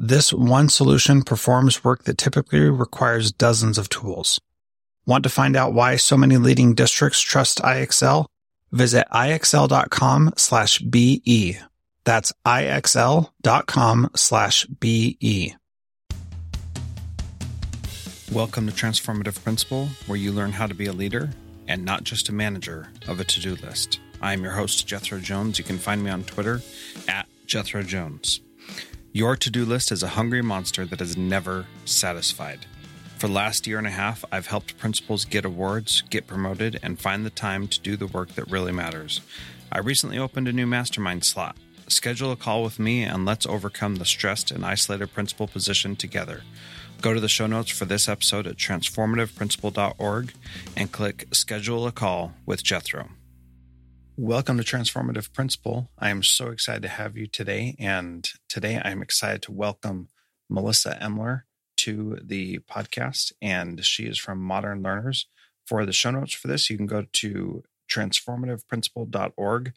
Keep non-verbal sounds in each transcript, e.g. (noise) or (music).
This one solution performs work that typically requires dozens of tools. Want to find out why so many leading districts trust IXL? Visit ixl.com slash BE. That's ixl.com slash BE. Welcome to Transformative Principal, where you learn how to be a leader and not just a manager of a to-do list. I am your host, Jethro Jones. You can find me on Twitter at Jethro Jones. Your to do list is a hungry monster that is never satisfied. For the last year and a half, I've helped principals get awards, get promoted, and find the time to do the work that really matters. I recently opened a new mastermind slot. Schedule a call with me and let's overcome the stressed and isolated principal position together. Go to the show notes for this episode at transformativeprincipal.org and click Schedule a Call with Jethro. Welcome to Transformative Principal. I am so excited to have you today. And today I'm excited to welcome Melissa Emler to the podcast. And she is from Modern Learners. For the show notes for this, you can go to transformativeprincipal.org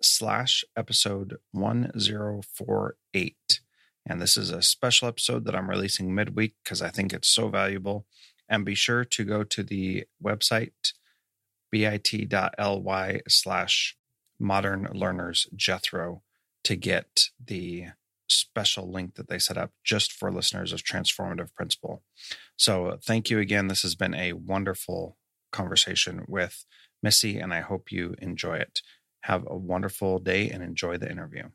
slash episode 1048. And this is a special episode that I'm releasing midweek because I think it's so valuable. And be sure to go to the website bit.ly slash modern learners Jethro to get the special link that they set up just for listeners of Transformative Principal. So thank you again. This has been a wonderful conversation with Missy, and I hope you enjoy it. Have a wonderful day and enjoy the interview.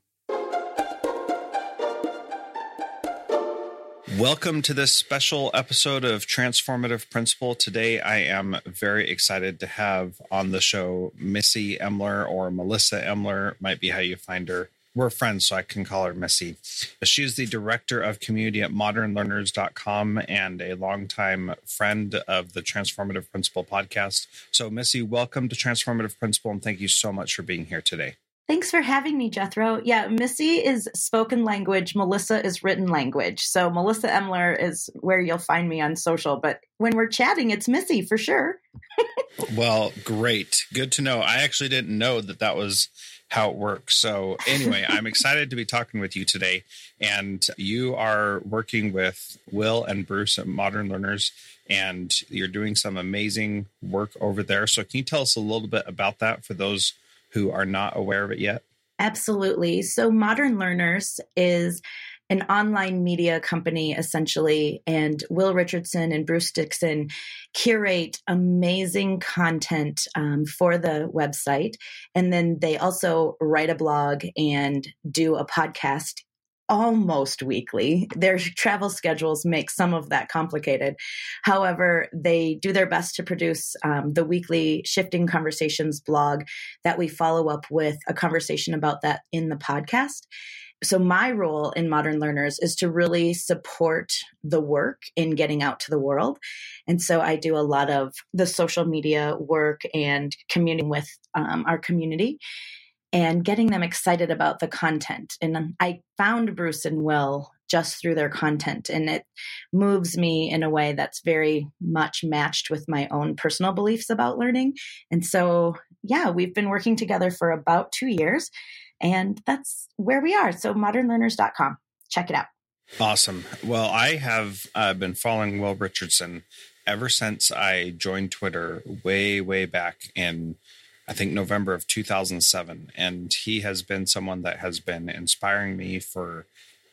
Welcome to this special episode of Transformative Principal. Today, I am very excited to have on the show Missy Emler or Melissa Emler, might be how you find her. We're friends, so I can call her Missy. She is the director of community at modernlearners.com and a longtime friend of the Transformative Principal podcast. So, Missy, welcome to Transformative Principal and thank you so much for being here today. Thanks for having me, Jethro. Yeah, Missy is spoken language, Melissa is written language. So Melissa Emler is where you'll find me on social. But when we're chatting, it's Missy for sure. (laughs) well, great. Good to know. I actually didn't know that that was how it works. So, anyway, I'm (laughs) excited to be talking with you today. And you are working with Will and Bruce at Modern Learners, and you're doing some amazing work over there. So, can you tell us a little bit about that for those who are not aware of it yet? Absolutely. So, Modern Learners is an online media company essentially, and Will Richardson and Bruce Dixon curate amazing content um, for the website. And then they also write a blog and do a podcast almost weekly. Their travel schedules make some of that complicated. However, they do their best to produce um, the weekly Shifting Conversations blog that we follow up with a conversation about that in the podcast. So, my role in Modern Learners is to really support the work in getting out to the world. And so, I do a lot of the social media work and communing with um, our community and getting them excited about the content. And I found Bruce and Will just through their content, and it moves me in a way that's very much matched with my own personal beliefs about learning. And so, yeah, we've been working together for about two years, and that's where we are. So, modernlearners.com. Check it out. Awesome. Well, I have uh, been following Will Richardson ever since I joined Twitter way, way back in I think November of 2007. And he has been someone that has been inspiring me for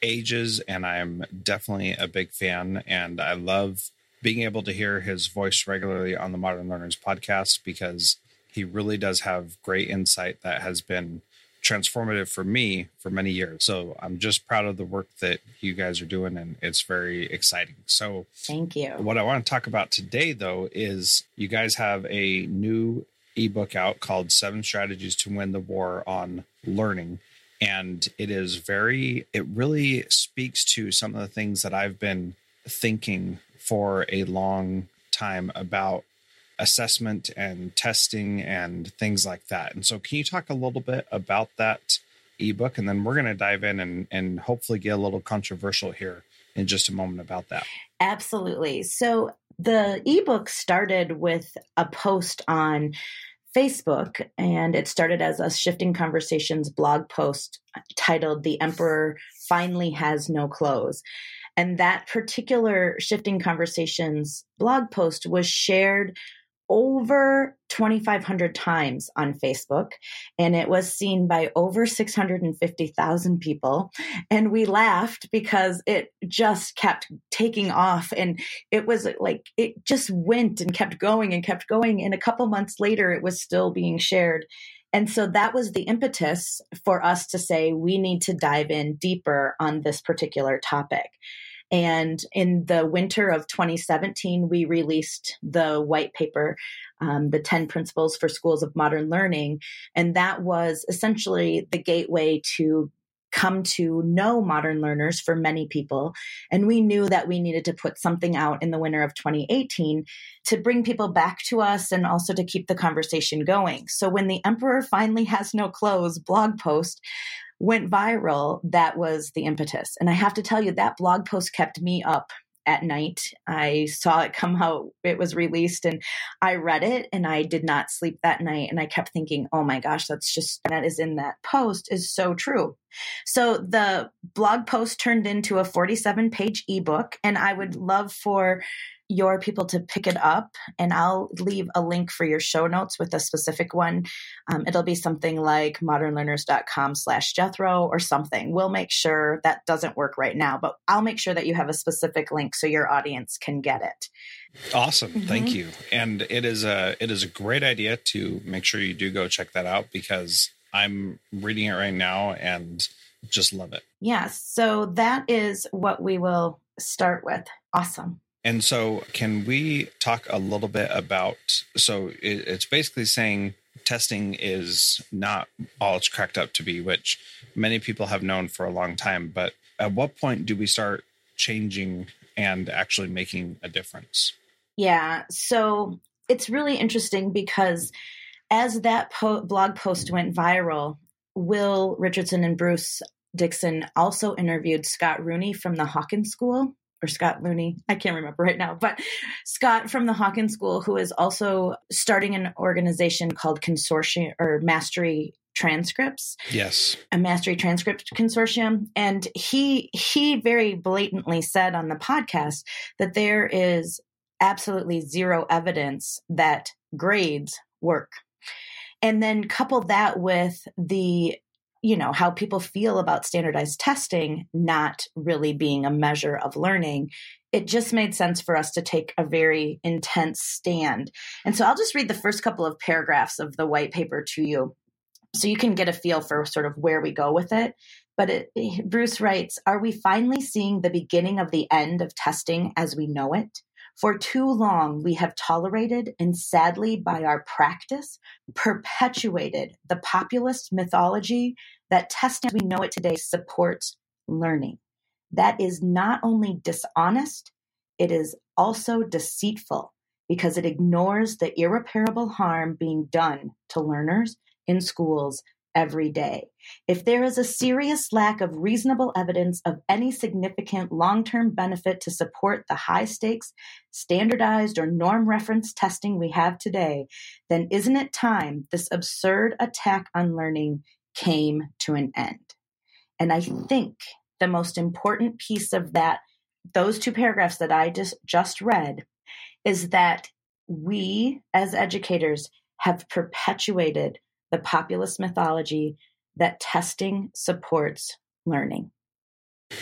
ages. And I'm definitely a big fan. And I love being able to hear his voice regularly on the Modern Learners podcast because he really does have great insight that has been transformative for me for many years. So I'm just proud of the work that you guys are doing and it's very exciting. So thank you. What I want to talk about today though is you guys have a new ebook out called Seven Strategies to Win the War on Learning. And it is very, it really speaks to some of the things that I've been thinking for a long time about assessment and testing and things like that. And so, can you talk a little bit about that ebook? And then we're going to dive in and, and hopefully get a little controversial here in just a moment about that. Absolutely. So, the ebook started with a post on Facebook, and it started as a Shifting Conversations blog post titled The Emperor Finally Has No Clothes. And that particular Shifting Conversations blog post was shared over 2,500 times on Facebook, and it was seen by over 650,000 people. And we laughed because it just kept taking off, and it was like it just went and kept going and kept going. And a couple months later, it was still being shared. And so that was the impetus for us to say we need to dive in deeper on this particular topic. And in the winter of 2017, we released the white paper, um, The 10 Principles for Schools of Modern Learning. And that was essentially the gateway to come to know modern learners for many people. And we knew that we needed to put something out in the winter of 2018 to bring people back to us and also to keep the conversation going. So when the Emperor finally has no clothes blog post went viral, that was the impetus. And I have to tell you, that blog post kept me up at night. I saw it come out, it was released, and I read it and I did not sleep that night. And I kept thinking, oh my gosh, that's just, that is in that post is so true. So the blog post turned into a 47 page ebook, and I would love for your people to pick it up and i'll leave a link for your show notes with a specific one. Um, it'll be something like modernlearners.com slash jethro or something. We'll make sure that doesn't work right now but i'll make sure that you have a specific link so your audience can get it. Awesome. Mm-hmm. thank you. And it is a it is a great idea to make sure you do go check that out because i'm reading it right now and just love it. Yes yeah, so that is what we will start with. Awesome and so, can we talk a little bit about? So, it, it's basically saying testing is not all it's cracked up to be, which many people have known for a long time. But at what point do we start changing and actually making a difference? Yeah. So, it's really interesting because as that po- blog post went viral, Will Richardson and Bruce Dixon also interviewed Scott Rooney from the Hawken School or Scott Looney, I can't remember right now, but Scott from the Hawken School, who is also starting an organization called Consortium or Mastery Transcripts. Yes. A Mastery Transcript Consortium. And he he very blatantly said on the podcast that there is absolutely zero evidence that grades work. And then couple that with the you know how people feel about standardized testing not really being a measure of learning it just made sense for us to take a very intense stand. And so i'll just read the first couple of paragraphs of the white paper to you so you can get a feel for sort of where we go with it. But it, bruce writes are we finally seeing the beginning of the end of testing as we know it for too long, we have tolerated and sadly, by our practice, perpetuated the populist mythology that testing as we know it today supports learning. That is not only dishonest, it is also deceitful because it ignores the irreparable harm being done to learners in schools every day. If there is a serious lack of reasonable evidence of any significant long term benefit to support the high stakes, standardized, or norm reference testing we have today, then isn't it time this absurd attack on learning came to an end? And I think the most important piece of that, those two paragraphs that I just, just read, is that we as educators have perpetuated the populist mythology that testing supports learning.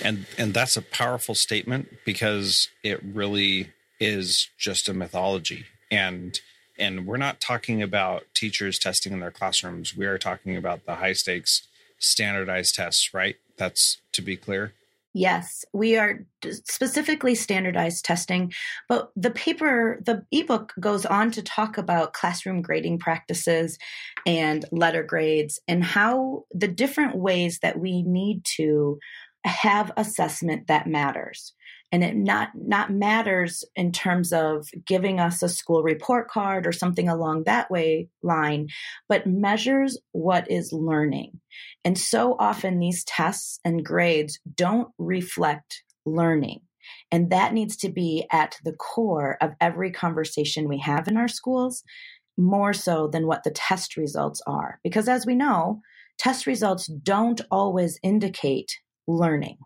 And and that's a powerful statement because it really is just a mythology. And and we're not talking about teachers testing in their classrooms. We are talking about the high stakes standardized tests, right? That's to be clear. Yes, we are specifically standardized testing, but the paper, the ebook goes on to talk about classroom grading practices and letter grades and how the different ways that we need to have assessment that matters and it not not matters in terms of giving us a school report card or something along that way line but measures what is learning. And so often these tests and grades don't reflect learning. And that needs to be at the core of every conversation we have in our schools more so than what the test results are. Because as we know test results don't always indicate learning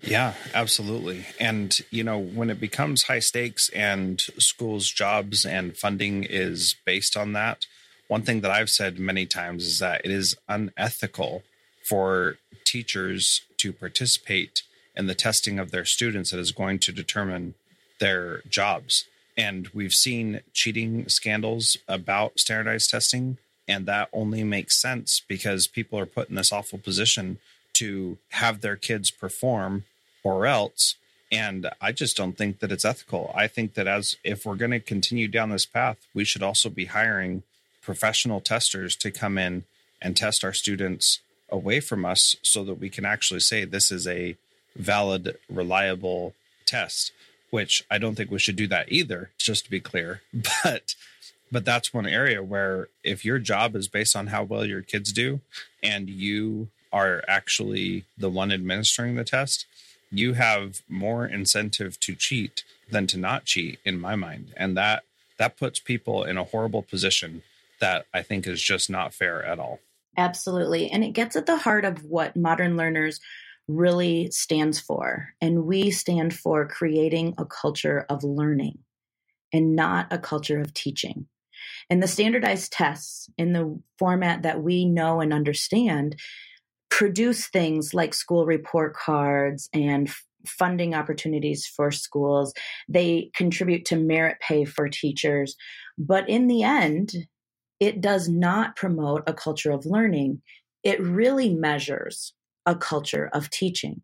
yeah, absolutely. And, you know, when it becomes high stakes and schools' jobs and funding is based on that, one thing that I've said many times is that it is unethical for teachers to participate in the testing of their students that is going to determine their jobs. And we've seen cheating scandals about standardized testing. And that only makes sense because people are put in this awful position to have their kids perform or else. And I just don't think that it's ethical. I think that as if we're going to continue down this path, we should also be hiring professional testers to come in and test our students away from us so that we can actually say this is a valid, reliable test, which I don't think we should do that either, just to be clear. (laughs) But but that's one area where if your job is based on how well your kids do and you are actually the one administering the test, you have more incentive to cheat than to not cheat in my mind. And that that puts people in a horrible position that i think is just not fair at all. Absolutely. And it gets at the heart of what modern learners really stands for. And we stand for creating a culture of learning and not a culture of teaching. And the standardized tests in the format that we know and understand produce things like school report cards and funding opportunities for schools. They contribute to merit pay for teachers. But in the end, it does not promote a culture of learning. It really measures a culture of teaching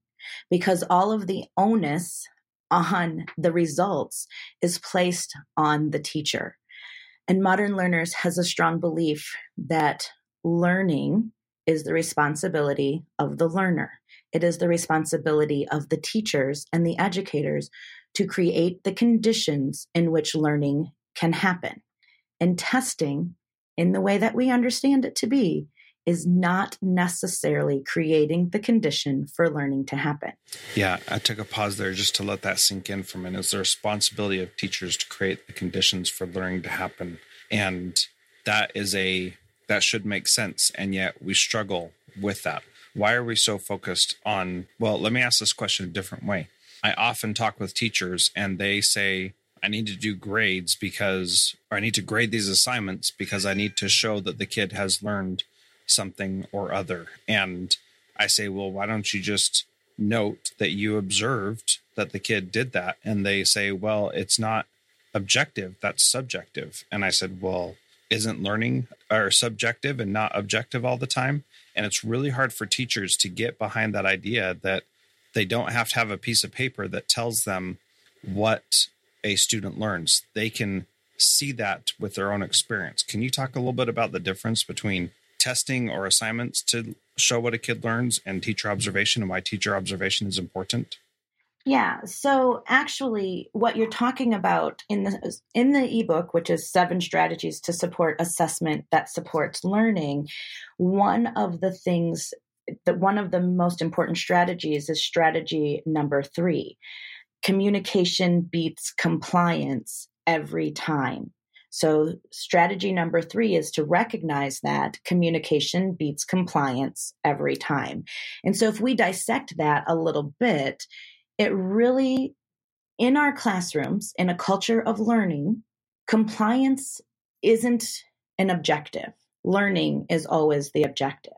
because all of the onus on the results is placed on the teacher. And Modern Learners has a strong belief that learning is the responsibility of the learner. It is the responsibility of the teachers and the educators to create the conditions in which learning can happen. And testing, in the way that we understand it to be, is not necessarily creating the condition for learning to happen. Yeah, I took a pause there just to let that sink in for a minute. It's the responsibility of teachers to create the conditions for learning to happen. And that is a that should make sense. And yet we struggle with that. Why are we so focused on? Well, let me ask this question a different way. I often talk with teachers and they say, I need to do grades because, or I need to grade these assignments because I need to show that the kid has learned something or other. And I say, well, why don't you just note that you observed that the kid did that? And they say, well, it's not objective, that's subjective. And I said, well, isn't learning or subjective and not objective all the time. And it's really hard for teachers to get behind that idea that they don't have to have a piece of paper that tells them what a student learns. They can see that with their own experience. Can you talk a little bit about the difference between testing or assignments to show what a kid learns and teacher observation and why teacher observation is important? Yeah. So actually what you're talking about in the in the ebook which is seven strategies to support assessment that supports learning, one of the things that one of the most important strategies is strategy number 3. Communication beats compliance every time. So strategy number 3 is to recognize that communication beats compliance every time. And so if we dissect that a little bit, it really, in our classrooms, in a culture of learning, compliance isn't an objective. Learning is always the objective.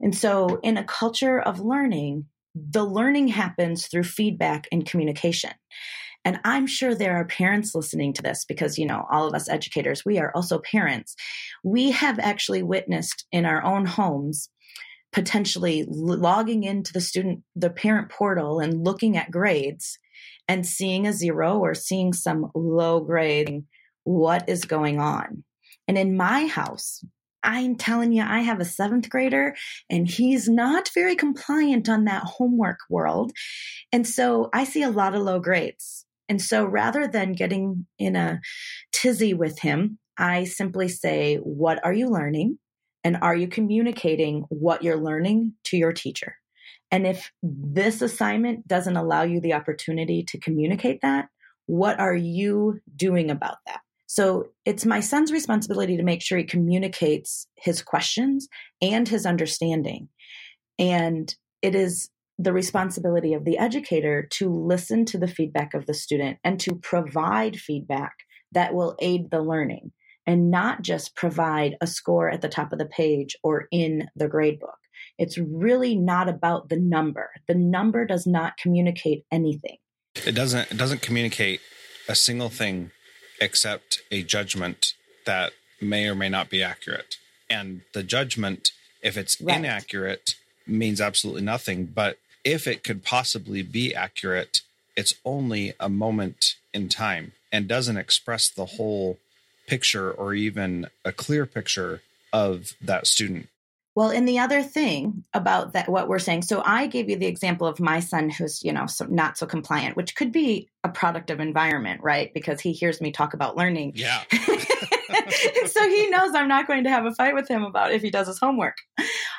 And so, in a culture of learning, the learning happens through feedback and communication. And I'm sure there are parents listening to this because, you know, all of us educators, we are also parents. We have actually witnessed in our own homes potentially logging into the student, the parent portal and looking at grades and seeing a zero or seeing some low grade, what is going on? And in my house, I'm telling you, I have a seventh grader and he's not very compliant on that homework world. And so I see a lot of low grades. And so rather than getting in a tizzy with him, I simply say, What are you learning? And are you communicating what you're learning to your teacher? And if this assignment doesn't allow you the opportunity to communicate that, what are you doing about that? So it's my son's responsibility to make sure he communicates his questions and his understanding. And it is the responsibility of the educator to listen to the feedback of the student and to provide feedback that will aid the learning and not just provide a score at the top of the page or in the grade book. It's really not about the number. The number does not communicate anything. It doesn't it doesn't communicate a single thing except a judgment that may or may not be accurate. And the judgment if it's right. inaccurate means absolutely nothing, but if it could possibly be accurate, it's only a moment in time and doesn't express the whole picture or even a clear picture of that student. Well, and the other thing about that, what we're saying, so I gave you the example of my son who's, you know, so not so compliant, which could be a product of environment, right? Because he hears me talk about learning. Yeah. (laughs) (laughs) so he knows I'm not going to have a fight with him about if he does his homework.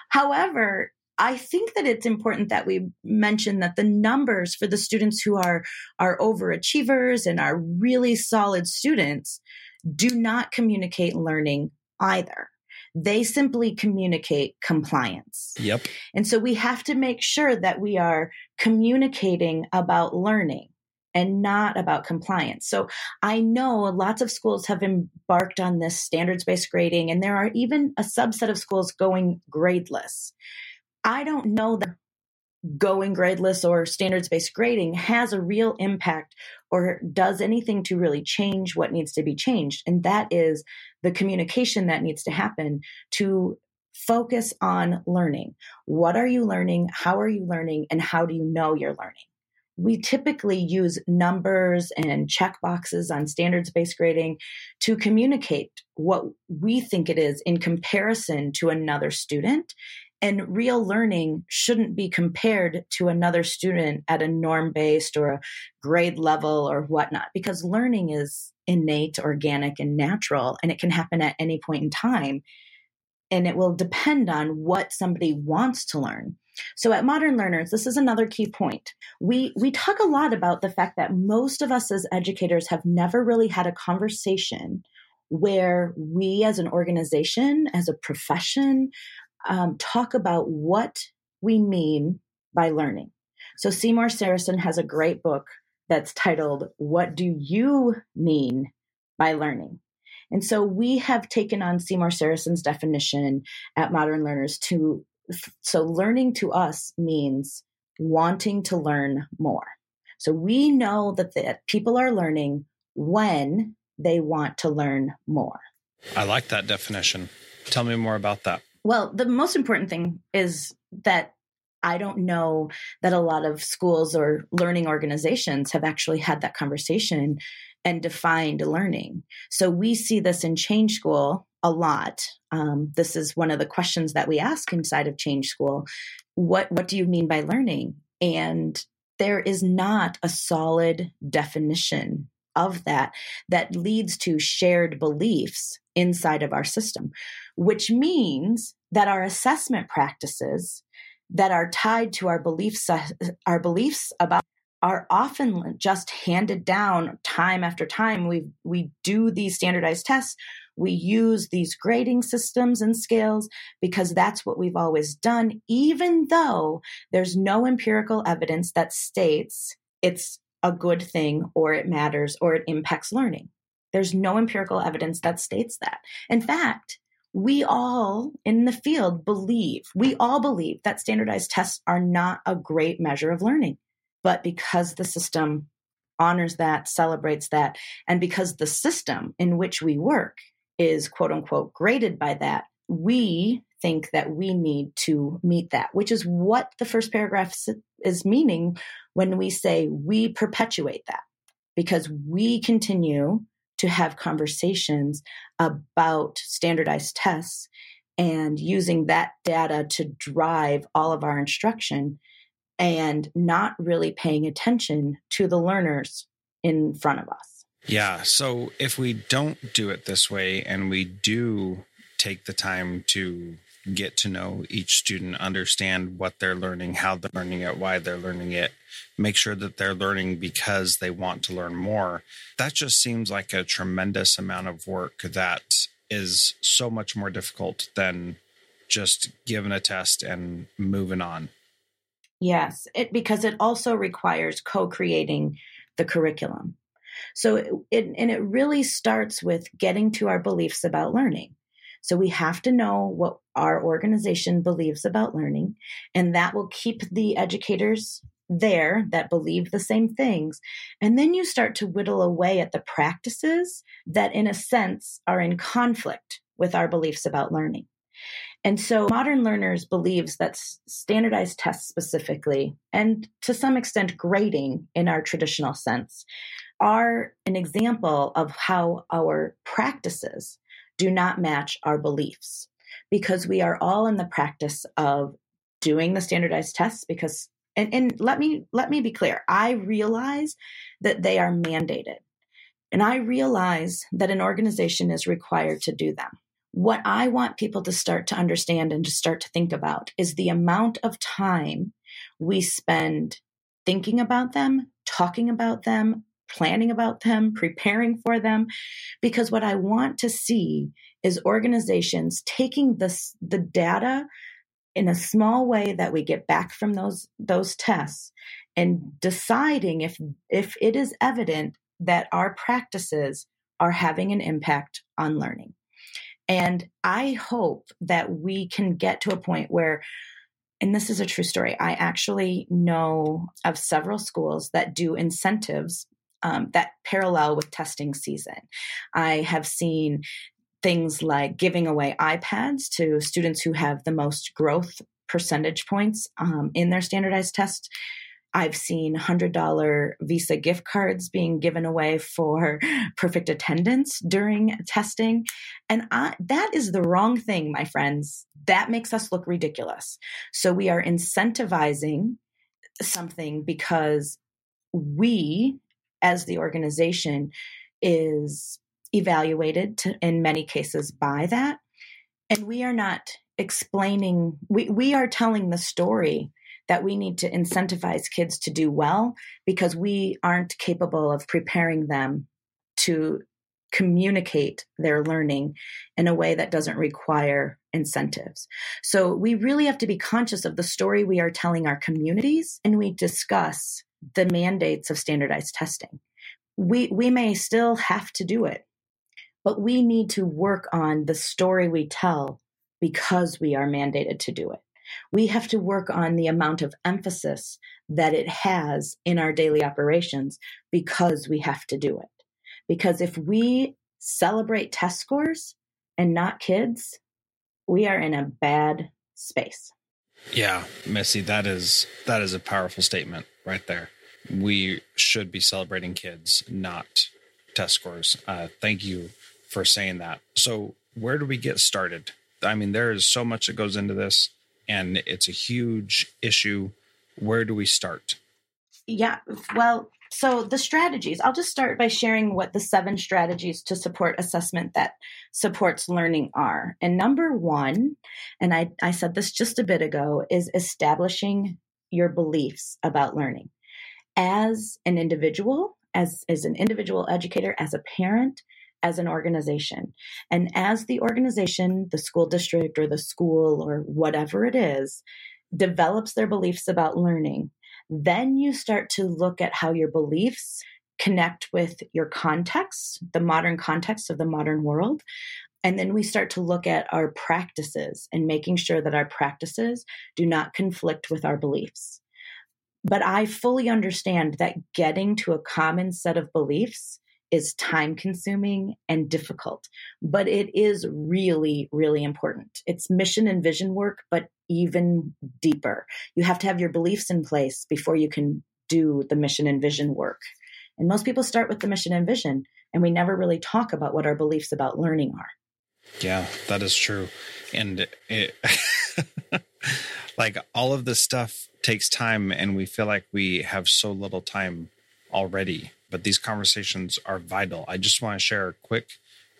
However, I think that it's important that we mention that the numbers for the students who are are overachievers and are really solid students do not communicate learning either. They simply communicate compliance. Yep. And so we have to make sure that we are communicating about learning and not about compliance. So I know lots of schools have embarked on this standards based grading, and there are even a subset of schools going gradeless. I don't know that going gradeless or standards based grading has a real impact or does anything to really change what needs to be changed. And that is the communication that needs to happen to focus on learning. What are you learning? How are you learning? And how do you know you're learning? We typically use numbers and check boxes on standards based grading to communicate what we think it is in comparison to another student and real learning shouldn't be compared to another student at a norm based or a grade level or whatnot, because learning is innate, organic, and natural, and it can happen at any point in time. And it will depend on what somebody wants to learn. So at Modern Learners, this is another key point. We we talk a lot about the fact that most of us as educators have never really had a conversation where we as an organization, as a profession, um, talk about what we mean by learning. So Seymour Sarason has a great book that's titled, What Do You Mean by Learning? And so we have taken on Seymour Sarason's definition at Modern Learners to, so learning to us means wanting to learn more. So we know that the, people are learning when they want to learn more. I like that definition. Tell me more about that. Well, the most important thing is that I don't know that a lot of schools or learning organizations have actually had that conversation and defined learning. So we see this in Change School a lot. Um, this is one of the questions that we ask inside of Change School. What what do you mean by learning? And there is not a solid definition of that that leads to shared beliefs inside of our system, which means that our assessment practices that are tied to our beliefs, uh, our beliefs about are often just handed down time after time. We we do these standardized tests. We use these grading systems and scales because that's what we've always done, even though there's no empirical evidence that states it's a good thing or it matters or it impacts learning. There's no empirical evidence that states that. In fact, we all in the field believe, we all believe that standardized tests are not a great measure of learning. But because the system honors that, celebrates that, and because the system in which we work is quote unquote graded by that, we think that we need to meet that, which is what the first paragraph is meaning when we say we perpetuate that because we continue to have conversations about standardized tests and using that data to drive all of our instruction and not really paying attention to the learners in front of us. Yeah. So if we don't do it this way and we do take the time to get to know each student, understand what they're learning, how they're learning it, why they're learning it, make sure that they're learning because they want to learn more. That just seems like a tremendous amount of work that is so much more difficult than just giving a test and moving on. Yes, it, because it also requires co creating the curriculum. So, it, it, and it really starts with getting to our beliefs about learning. So we have to know what our organization believes about learning, and that will keep the educators there that believe the same things. And then you start to whittle away at the practices that, in a sense, are in conflict with our beliefs about learning. And so modern learners believes that standardized tests specifically, and to some extent grading in our traditional sense, are an example of how our practices do not match our beliefs because we are all in the practice of doing the standardized tests because and, and let me let me be clear i realize that they are mandated. And i realize that an organization is required to do them. What i want people to start to understand and to start to think about is the amount of time we spend thinking about them talking about them planning about them, preparing for them. Because what I want to see is organizations taking this, the data in a small way that we get back from those, those tests and deciding if, if it is evident that our practices are having an impact on learning. And I hope that we can get to a point where and this is a true story. I actually know of several schools that do incentives um, that parallel with testing season. I have seen things like giving away iPads to students who have the most growth percentage points um, in their standardized test. I've seen $100 Visa gift cards being given away for (laughs) perfect attendance during testing. And I, that is the wrong thing, my friends. That makes us look ridiculous. So we are incentivizing something because we as the organization is evaluated to, in many cases by that. And we are not explaining, we, we are telling the story that we need to incentivize kids to do well because we aren't capable of preparing them to communicate their learning in a way that doesn't require incentives. So we really have to be conscious of the story we are telling our communities and we discuss the mandates of standardized testing. We, we may still have to do it, but we need to work on the story we tell because we are mandated to do it. We have to work on the amount of emphasis that it has in our daily operations because we have to do it. Because if we celebrate test scores and not kids, we are in a bad space. Yeah, Missy, that is that is a powerful statement right there. We should be celebrating kids, not test scores. Uh, thank you for saying that. So, where do we get started? I mean, there is so much that goes into this, and it's a huge issue. Where do we start? Yeah, well, so the strategies, I'll just start by sharing what the seven strategies to support assessment that supports learning are. And number one, and I, I said this just a bit ago, is establishing your beliefs about learning. As an individual, as, as an individual educator, as a parent, as an organization. And as the organization, the school district or the school or whatever it is, develops their beliefs about learning, then you start to look at how your beliefs connect with your context, the modern context of the modern world. And then we start to look at our practices and making sure that our practices do not conflict with our beliefs. But I fully understand that getting to a common set of beliefs is time consuming and difficult, but it is really, really important. It's mission and vision work, but even deeper. You have to have your beliefs in place before you can do the mission and vision work. And most people start with the mission and vision, and we never really talk about what our beliefs about learning are. Yeah, that is true. And it, (laughs) like all of this stuff takes time, and we feel like we have so little time already. But these conversations are vital. I just want to share a quick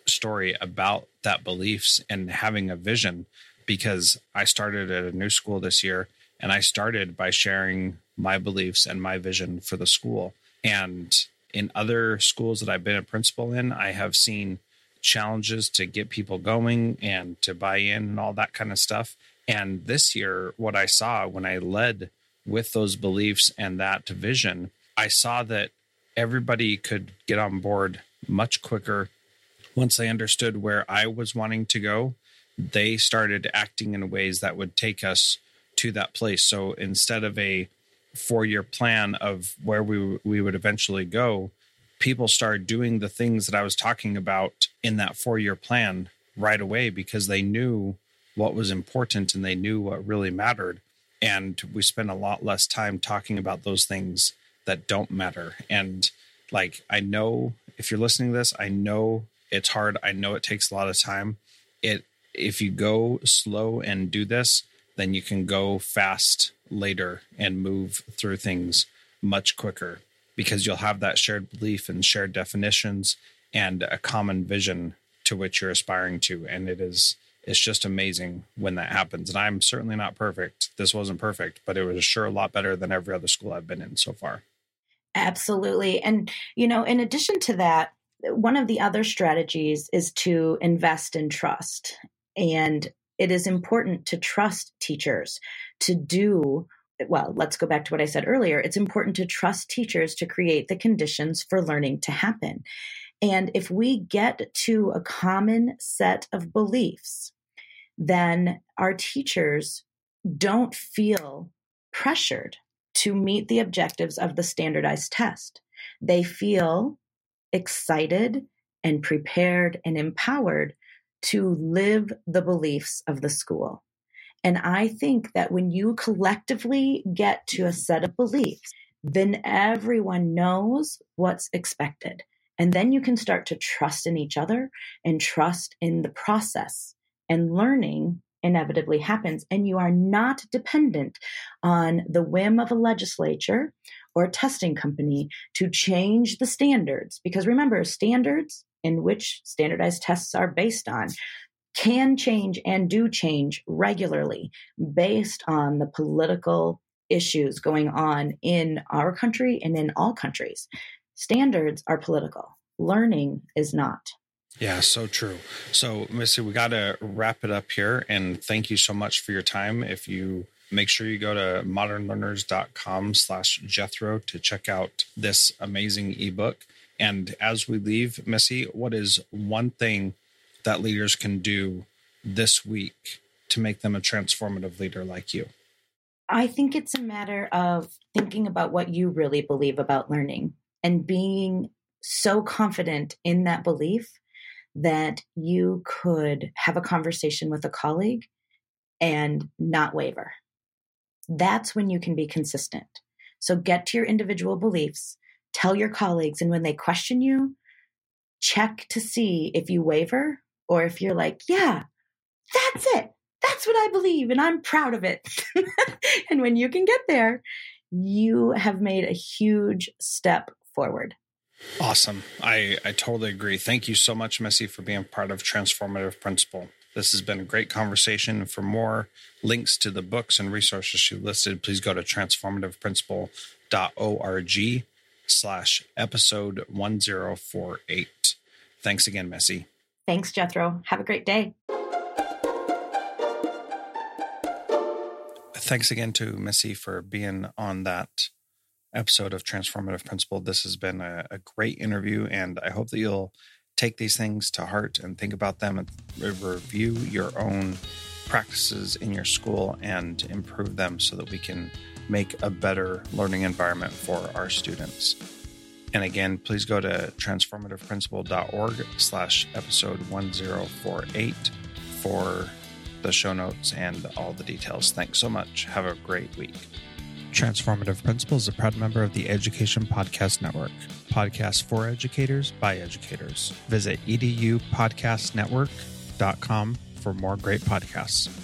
story about that beliefs and having a vision because I started at a new school this year and I started by sharing my beliefs and my vision for the school. And in other schools that I've been a principal in, I have seen challenges to get people going and to buy in and all that kind of stuff. And this year, what I saw when I led with those beliefs and that vision, I saw that everybody could get on board much quicker once they understood where I was wanting to go. They started acting in ways that would take us to that place. So instead of a four year plan of where we we would eventually go, people started doing the things that I was talking about in that four year plan right away because they knew what was important and they knew what really mattered. And we spent a lot less time talking about those things that don't matter. And like, I know if you're listening to this, I know it's hard. I know it takes a lot of time. It, if you go slow and do this, then you can go fast later and move through things much quicker because you'll have that shared belief and shared definitions and a common vision to which you're aspiring to. And it is it's just amazing when that happens. And i'm certainly not perfect. This wasn't perfect but it was sure a lot better than every other school i've been in so far. Absolutely. And you know in addition to that one of the other strategies is to invest in trust and it is important to trust teachers to do well, let's go back to what I said earlier. It's important to trust teachers to create the conditions for learning to happen. And if we get to a common set of beliefs, then our teachers don't feel pressured to meet the objectives of the standardized test. They feel excited and prepared and empowered to live the beliefs of the school. And I think that when you collectively get to a set of beliefs, then everyone knows what's expected. And then you can start to trust in each other and trust in the process. And learning inevitably happens. And you are not dependent on the whim of a legislature or a testing company to change the standards. Because remember, standards in which standardized tests are based on can change and do change regularly based on the political issues going on in our country and in all countries. Standards are political, learning is not. Yeah, so true. So, Missy, we got to wrap it up here. And thank you so much for your time. If you make sure you go to modernlearners.com slash Jethro to check out this amazing ebook. And as we leave, Missy, what is one thing that leaders can do this week to make them a transformative leader like you? I think it's a matter of thinking about what you really believe about learning and being so confident in that belief that you could have a conversation with a colleague and not waver. That's when you can be consistent. So get to your individual beliefs, tell your colleagues, and when they question you, check to see if you waver or if you're like, yeah, that's it. That's what I believe and I'm proud of it. (laughs) and when you can get there, you have made a huge step forward. Awesome. I, I totally agree. Thank you so much, Missy, for being part of Transformative Principal. This has been a great conversation. For more links to the books and resources she listed, please go to transformativeprincipal.org slash episode 1048. Thanks again, Missy. Thanks, Jethro. Have a great day. Thanks again to Missy for being on that episode of Transformative Principal. This has been a, a, great interview, and I hope that you'll take these things to heart and think about them and review your own practices in your school and improve them so that we can make a better learning environment for our students. And again, please go to transformativeprincipal.org slash episode 1048 for the show notes and all the details. Thanks so much. Have a great week. Transformative Principal is a proud member of the Education Podcast Network. podcast for educators by educators. Visit edupodcastnetwork.com for more great podcasts.